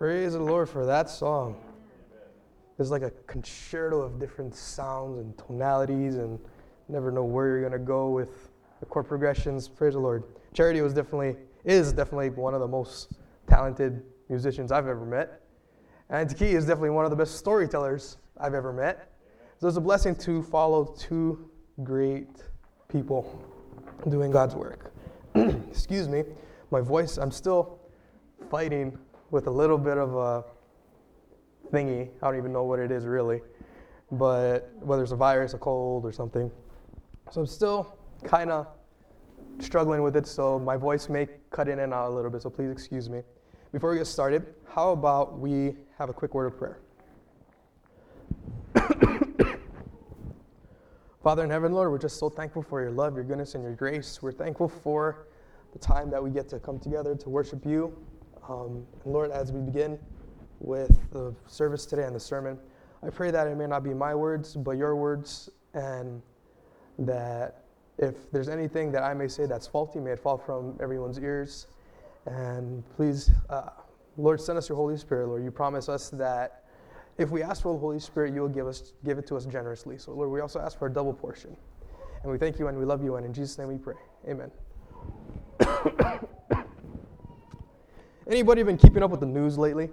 Praise the Lord for that song. It's like a concerto of different sounds and tonalities, and never know where you're going to go with the chord progressions. Praise the Lord. Charity was definitely, is definitely one of the most talented musicians I've ever met. And Taki is definitely one of the best storytellers I've ever met. So it's a blessing to follow two great people doing God's work. Excuse me, my voice, I'm still fighting with a little bit of a thingy. I don't even know what it is really, but whether it's a virus, a cold, or something. So I'm still kind of struggling with it, so my voice may cut in and out a little bit, so please excuse me. Before we get started, how about we have a quick word of prayer? Father in heaven, Lord, we're just so thankful for your love, your goodness, and your grace. We're thankful for the time that we get to come together to worship you. Um, and Lord, as we begin with the service today and the sermon, I pray that it may not be my words, but your words, and that if there's anything that I may say that's faulty, may it fall from everyone's ears. And please, uh, Lord, send us your Holy Spirit, Lord. You promise us that if we ask for the Holy Spirit, you will give, us, give it to us generously. So, Lord, we also ask for a double portion. And we thank you and we love you, and in Jesus' name we pray. Amen. Anybody been keeping up with the news lately?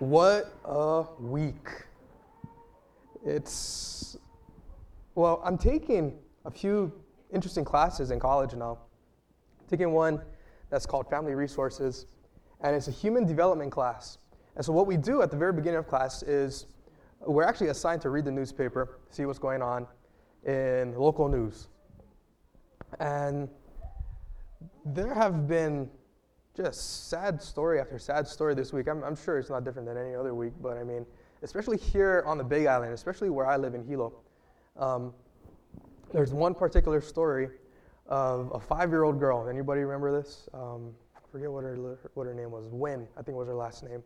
What a week. It's, well, I'm taking a few interesting classes in college now. I'm taking one that's called Family Resources, and it's a human development class. And so, what we do at the very beginning of class is we're actually assigned to read the newspaper, see what's going on in local news. And there have been just sad story after sad story this week. I'm, I'm, sure it's not different than any other week, but I mean, especially here on the Big Island, especially where I live in Hilo, um, there's one particular story of a five-year-old girl. Anybody remember this? Um, I forget what her what her name was. Win, I think was her last name.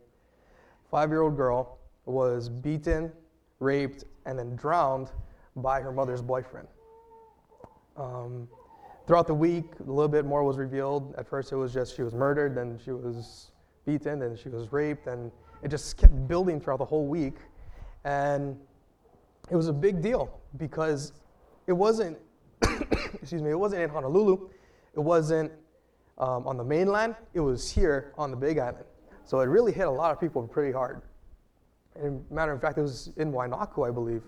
Five-year-old girl was beaten, raped, and then drowned by her mother's boyfriend. Um, Throughout the week, a little bit more was revealed. At first, it was just she was murdered, then she was beaten, then she was raped, and it just kept building throughout the whole week. And it was a big deal because it wasn't, excuse me, it wasn't in Honolulu, it wasn't um, on the mainland, it was here on the Big Island. So it really hit a lot of people pretty hard. And matter of fact, it was in Wainaku, I believe.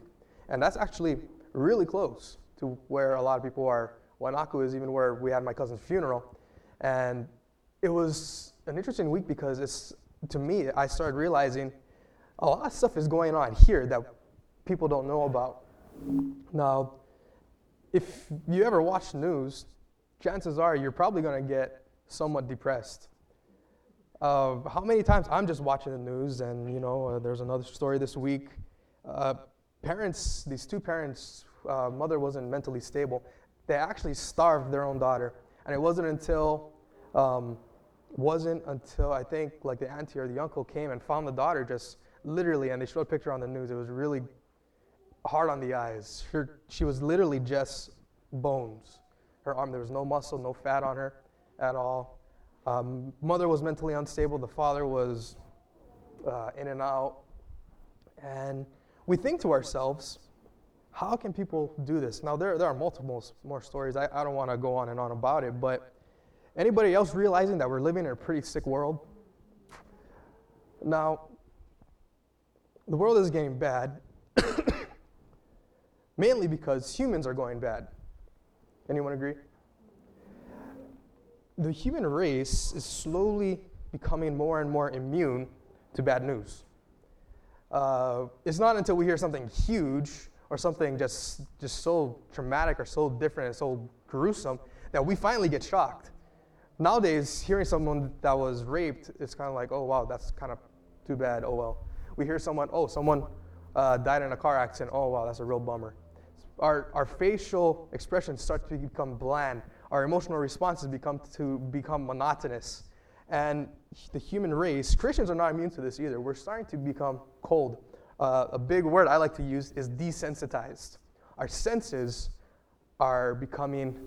And that's actually really close to where a lot of people are Wainaku is even where we had my cousin's funeral. And it was an interesting week because it's, to me, I started realizing a lot of stuff is going on here that people don't know about. Now, if you ever watch news, chances are you're probably going to get somewhat depressed. Uh, how many times I'm just watching the news, and you know, uh, there's another story this week. Uh, parents, these two parents, uh, mother wasn't mentally stable they actually starved their own daughter. And it wasn't until, um, wasn't until I think like the auntie or the uncle came and found the daughter just literally, and they showed a picture on the news. It was really hard on the eyes. Her, she was literally just bones. Her arm, there was no muscle, no fat on her at all. Um, mother was mentally unstable. The father was uh, in and out. And we think to ourselves, how can people do this? Now, there, there are multiple more stories. I, I don't want to go on and on about it, but anybody else realizing that we're living in a pretty sick world? Now, the world is getting bad mainly because humans are going bad. Anyone agree? The human race is slowly becoming more and more immune to bad news. Uh, it's not until we hear something huge or something just, just so traumatic or so different and so gruesome that we finally get shocked. Nowadays, hearing someone that was raped, it's kind of like, oh, wow, that's kind of too bad. Oh, well. We hear someone, oh, someone uh, died in a car accident. Oh, wow, that's a real bummer. Our, our facial expressions start to become bland. Our emotional responses become to become monotonous. And the human race, Christians are not immune to this either. We're starting to become cold uh, a big word I like to use is desensitized. Our senses are becoming,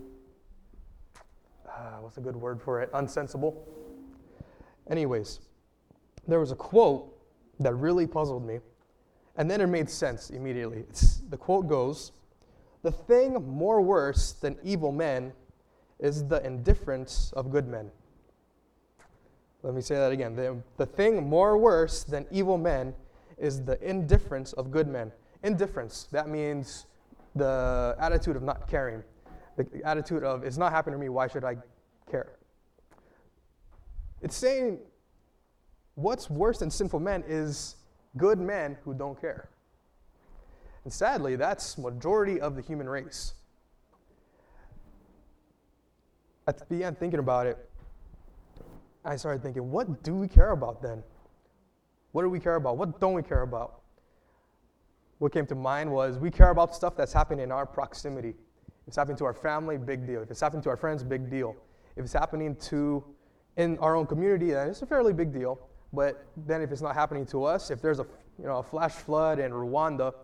uh, what's a good word for it? Unsensible. Anyways, there was a quote that really puzzled me, and then it made sense immediately. It's, the quote goes The thing more worse than evil men is the indifference of good men. Let me say that again. The, the thing more worse than evil men is the indifference of good men. Indifference, that means the attitude of not caring, the attitude of, it's not happening to me, why should I care? It's saying what's worse than sinful men is good men who don't care. And sadly, that's majority of the human race. I began thinking about it. I started thinking, what do we care about then? What do we care about? What don't we care about? What came to mind was we care about stuff that's happening in our proximity. If it's happening to our family, big deal. If it's happening to our friends, big deal. If it's happening to in our own community, then it's a fairly big deal. But then if it's not happening to us, if there's a you know a flash flood in Rwanda,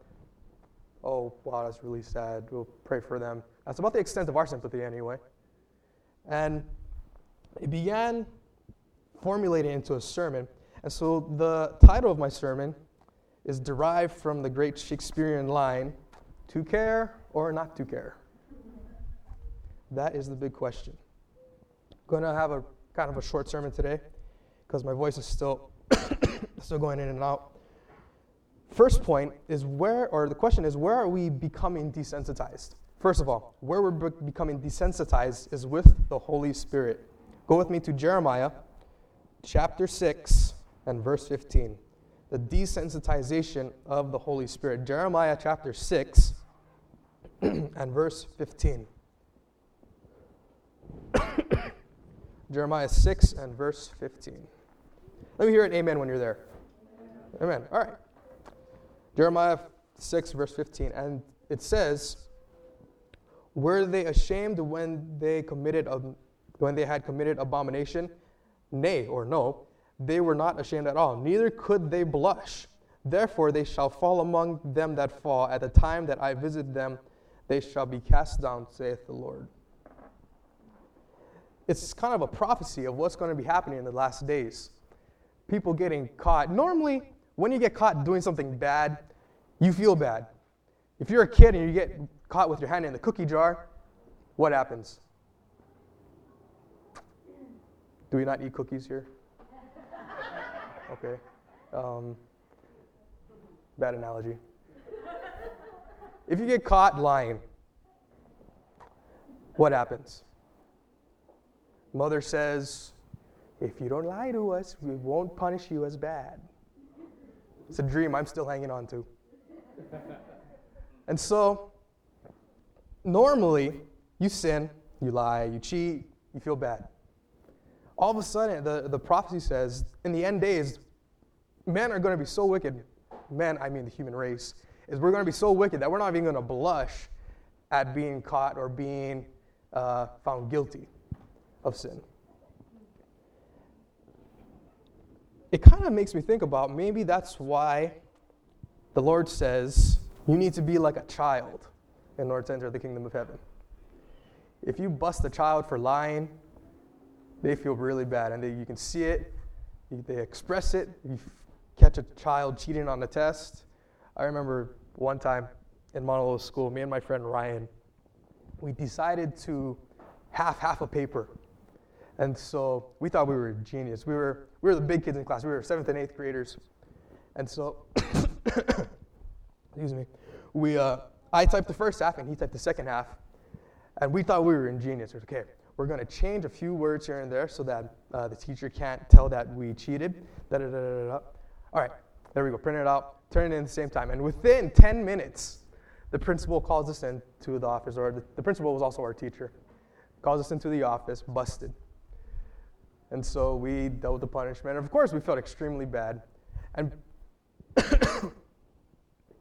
oh wow, that's really sad. We'll pray for them. That's about the extent of our sympathy anyway. And it began formulating into a sermon. And so the title of my sermon is derived from the great Shakespearean line, to care or not to care? That is the big question. I'm going to have a kind of a short sermon today because my voice is still still going in and out. First point is where or the question is where are we becoming desensitized? First of all, where we're becoming desensitized is with the Holy Spirit. Go with me to Jeremiah chapter 6 and verse 15. The desensitization of the Holy Spirit. Jeremiah chapter 6 and verse 15. Jeremiah 6 and verse 15. Let me hear an amen when you're there. Amen. All right. Jeremiah 6, verse 15. And it says, were they ashamed when they committed when they had committed abomination? Nay, or no, they were not ashamed at all. Neither could they blush. Therefore they shall fall among them that fall. At the time that I visit them, they shall be cast down, saith the Lord. It's kind of a prophecy of what's going to be happening in the last days. People getting caught. Normally, when you get caught doing something bad, you feel bad. If you're a kid and you get caught with your hand in the cookie jar, what happens? Do we not eat cookies here? Okay. Um, bad analogy. If you get caught lying, what happens? Mother says, if you don't lie to us, we won't punish you as bad. It's a dream I'm still hanging on to. and so, normally you sin, you lie, you cheat, you feel bad. All of a sudden, the, the prophecy says, in the end days, men are going to be so wicked, men, I mean the human race, is we're going to be so wicked that we're not even going to blush at being caught or being uh, found guilty of sin. It kind of makes me think about maybe that's why the Lord says you need to be like a child in order to enter the kingdom of heaven. If you bust a child for lying, they feel really bad, and they, you can see it. They express it. You catch a child cheating on the test. I remember one time in Monolo school, me and my friend Ryan, we decided to half half a paper. And so we thought we were genius. We were, we were the big kids in class. We were seventh and eighth graders. And so, excuse me, we, uh, I typed the first half and he typed the second half. And we thought we were ingenious. Okay, we're going to change a few words here and there so that uh, the teacher can't tell that we cheated. Da, da, da, da, da. All right, there we go. Print it out, turn it in at the same time. And within 10 minutes, the principal calls us into the office, or the, the principal was also our teacher, calls us into the office, busted. And so we dealt with the punishment. Of course, we felt extremely bad. And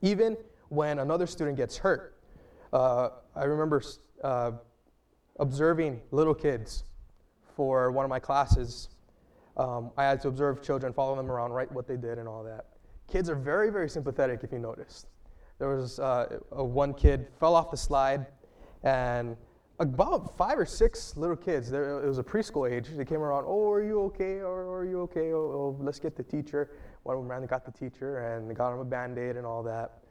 even when another student gets hurt. Uh, I remember uh, observing little kids for one of my classes. Um, I had to observe children, follow them around, write what they did, and all that. Kids are very, very sympathetic, if you noticed. There was uh, a one kid fell off the slide, and about five or six little kids. There, it was a preschool age. They came around. Oh, are you okay? Or are you okay? Oh, oh, let's get the teacher. One of them ran and got the teacher and got him a band-aid and all that.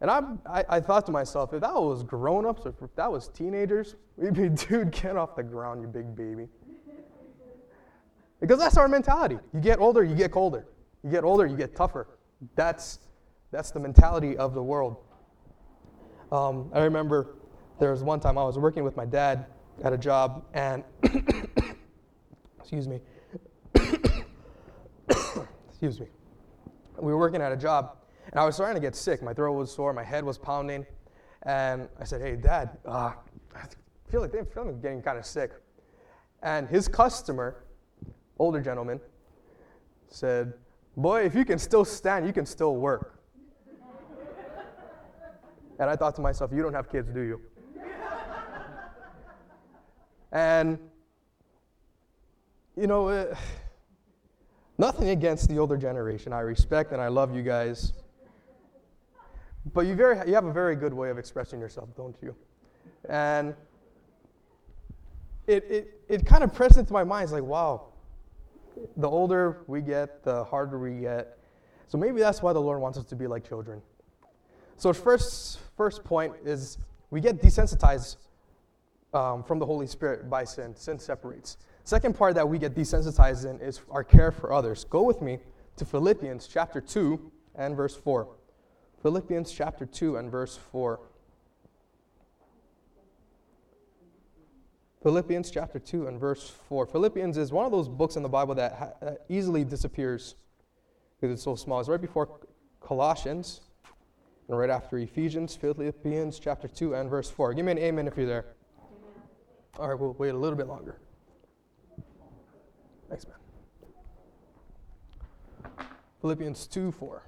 And I, I, I thought to myself, if that was grown-ups or if that was teenagers, we'd be, dude, get off the ground, you big baby. Because that's our mentality. You get older, you get colder. You get older, you get tougher. That's, that's the mentality of the world. Um, I remember there was one time I was working with my dad at a job, and excuse me, excuse me, we were working at a job, and I was starting to get sick. My throat was sore, my head was pounding, and I said, "Hey, Dad, uh, I feel like I'm feeling getting kind of sick." And his customer, older gentleman, said, "Boy, if you can still stand, you can still work." and I thought to myself, "You don't have kids, do you?" And, you know, uh, nothing against the older generation. I respect and I love you guys. But you, very, you have a very good way of expressing yourself, don't you? And it, it, it kind of pressed into my mind. It's like, wow, the older we get, the harder we get. So maybe that's why the Lord wants us to be like children. So, first, first point is we get desensitized um, from the Holy Spirit by sin. Sin separates. Second part that we get desensitized in is our care for others. Go with me to Philippians chapter 2 and verse 4. Philippians chapter 2 and verse 4. Philippians chapter 2 and verse 4. Philippians is one of those books in the Bible that ha- easily disappears because it's so small. It's right before Colossians and right after Ephesians, Philippians chapter 2 and verse 4. Give me an amen if you're there. All right, we'll wait a little bit longer. Thanks, man. Philippians 2 4.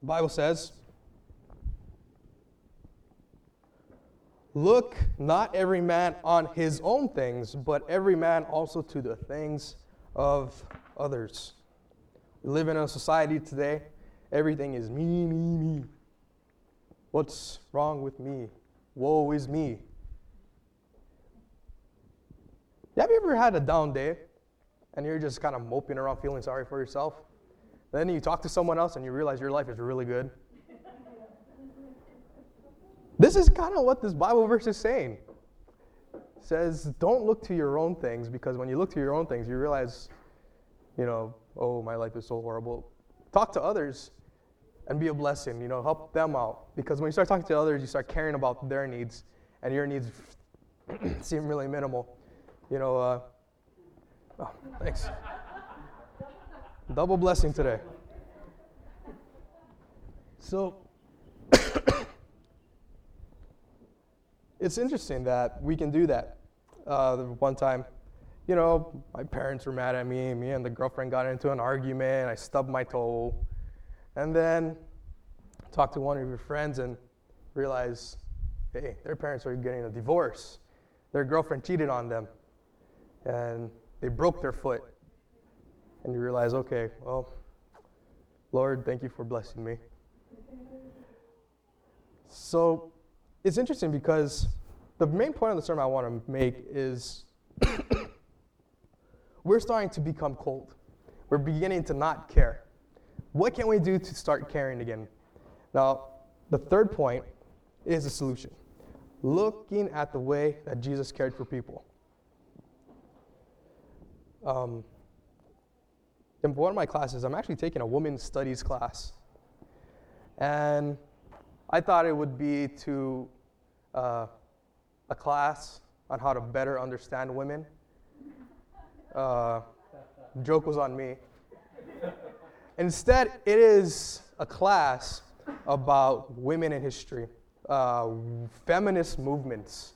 The Bible says, Look not every man on his own things, but every man also to the things of others. We live in a society today Everything is me, me, me. What's wrong with me? Woe is me. Have you ever had a down day and you're just kind of moping around feeling sorry for yourself? Then you talk to someone else and you realize your life is really good. this is kind of what this Bible verse is saying. It says, don't look to your own things because when you look to your own things, you realize, you know, oh, my life is so horrible. Talk to others and be a blessing. You know, help them out. Because when you start talking to others, you start caring about their needs, and your needs seem really minimal. You know, uh, oh, thanks. Double blessing today. So, it's interesting that we can do that. Uh, one time, you know, my parents were mad at me. Me and the girlfriend got into an argument. I stubbed my toe. And then talk to one of your friends and realize, hey, their parents are getting a divorce. Their girlfriend cheated on them. And they broke their foot. And you realize, okay, well, Lord, thank you for blessing me. So it's interesting because the main point of the sermon I want to make is we're starting to become cold. We're beginning to not care. What can we do to start caring again? Now, the third point is a solution looking at the way that Jesus cared for people. Um, in one of my classes, I'm actually taking a women's studies class. And I thought it would be to uh, a class on how to better understand women. Uh, joke was on me. Instead, it is a class about women in history, uh, feminist movements,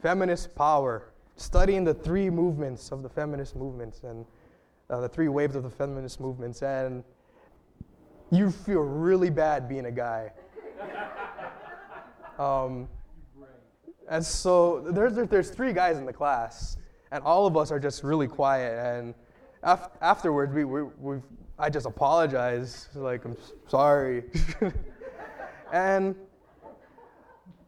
feminist power, studying the three movements of the feminist movements and uh, the three waves of the feminist movements. And you feel really bad being a guy. Um, and so there's, there's three guys in the class, and all of us are just really quiet. And af- afterwards, we, we, we, I just apologize, Like, I'm sorry. and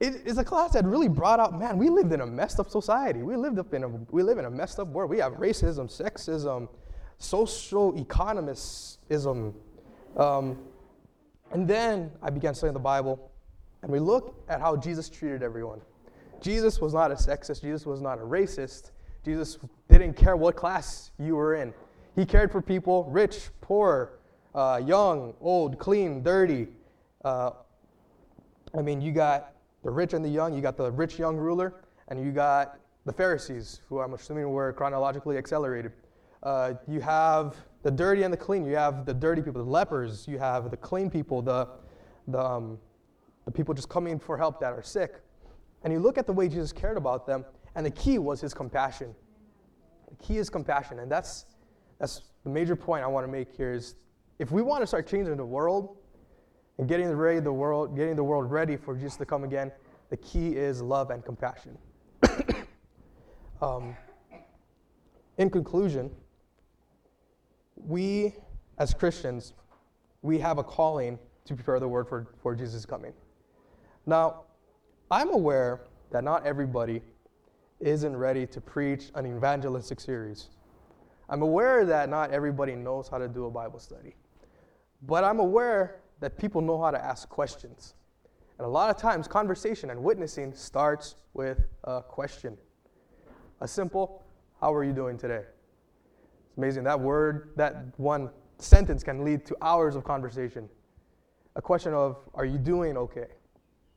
it is a class that really brought out, man, we lived in a messed up society. We lived up in a, we live in a messed up world. We have racism, sexism, social economism. Um, and then I began studying the Bible, and we look at how Jesus treated everyone. Jesus was not a sexist, Jesus was not a racist. Jesus didn't care what class you were in. He cared for people rich, poor, uh, young, old, clean, dirty. Uh, I mean, you got the rich and the young, you got the rich young ruler, and you got the Pharisees, who I'm assuming were chronologically accelerated. Uh, you have the dirty and the clean. You have the dirty people, the lepers. You have the clean people, the, the, um, the people just coming for help that are sick. And you look at the way Jesus cared about them, and the key was his compassion. The key is compassion. And that's, that's the major point I want to make here is if we want to start changing the world and getting ready the world, getting the world ready for Jesus to come again, the key is love and compassion. um, in conclusion, we as Christians, we have a calling to prepare the word for, for Jesus' coming. Now, I'm aware that not everybody isn't ready to preach an evangelistic series. I'm aware that not everybody knows how to do a Bible study. But I'm aware that people know how to ask questions. And a lot of times, conversation and witnessing starts with a question. A simple, How are you doing today? It's amazing. That word, that one sentence can lead to hours of conversation. A question of, Are you doing okay?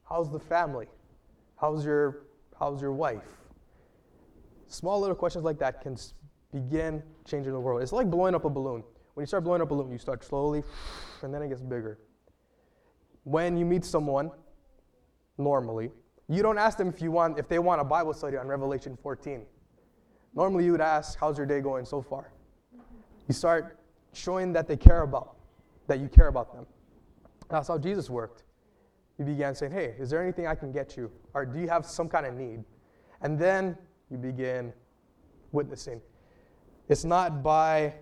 How's the family? How's your, how's your wife? Small little questions like that can begin changing the world. It's like blowing up a balloon. When you start blowing up a balloon, you start slowly, and then it gets bigger. When you meet someone, normally, you don't ask them if you want if they want a Bible study on Revelation 14. Normally, you would ask, "How's your day going so far?" You start showing that they care about, that you care about them. That's how Jesus worked. He began saying, "Hey, is there anything I can get you, or do you have some kind of need?" And then you begin witnessing. It's not by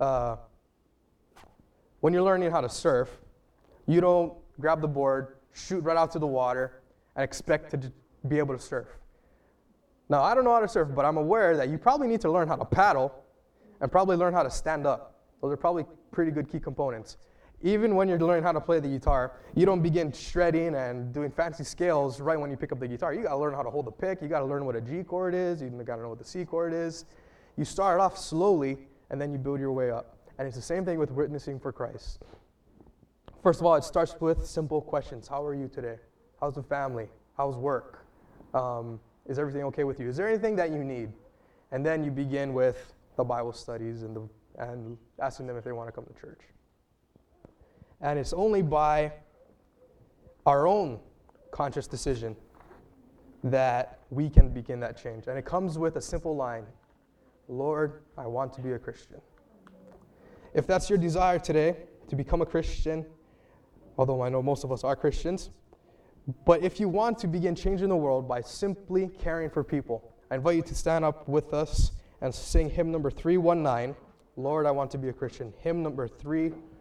uh, when you're learning how to surf, you don't grab the board, shoot right out to the water, and expect to be able to surf. Now, I don't know how to surf, but I'm aware that you probably need to learn how to paddle and probably learn how to stand up. Those are probably pretty good key components. Even when you're learning how to play the guitar, you don't begin shredding and doing fancy scales right when you pick up the guitar. You gotta learn how to hold the pick, you gotta learn what a G chord is, you gotta know what the C chord is. You start off slowly and then you build your way up. And it's the same thing with witnessing for Christ. First of all, it starts with simple questions How are you today? How's the family? How's work? Um, is everything okay with you? Is there anything that you need? And then you begin with the Bible studies and, the, and asking them if they want to come to church. And it's only by our own conscious decision that we can begin that change. And it comes with a simple line Lord, I want to be a Christian. If that's your desire today, to become a Christian, although I know most of us are Christians, but if you want to begin changing the world by simply caring for people, I invite you to stand up with us and sing hymn number 319, Lord, I Want to Be a Christian. Hymn number 319.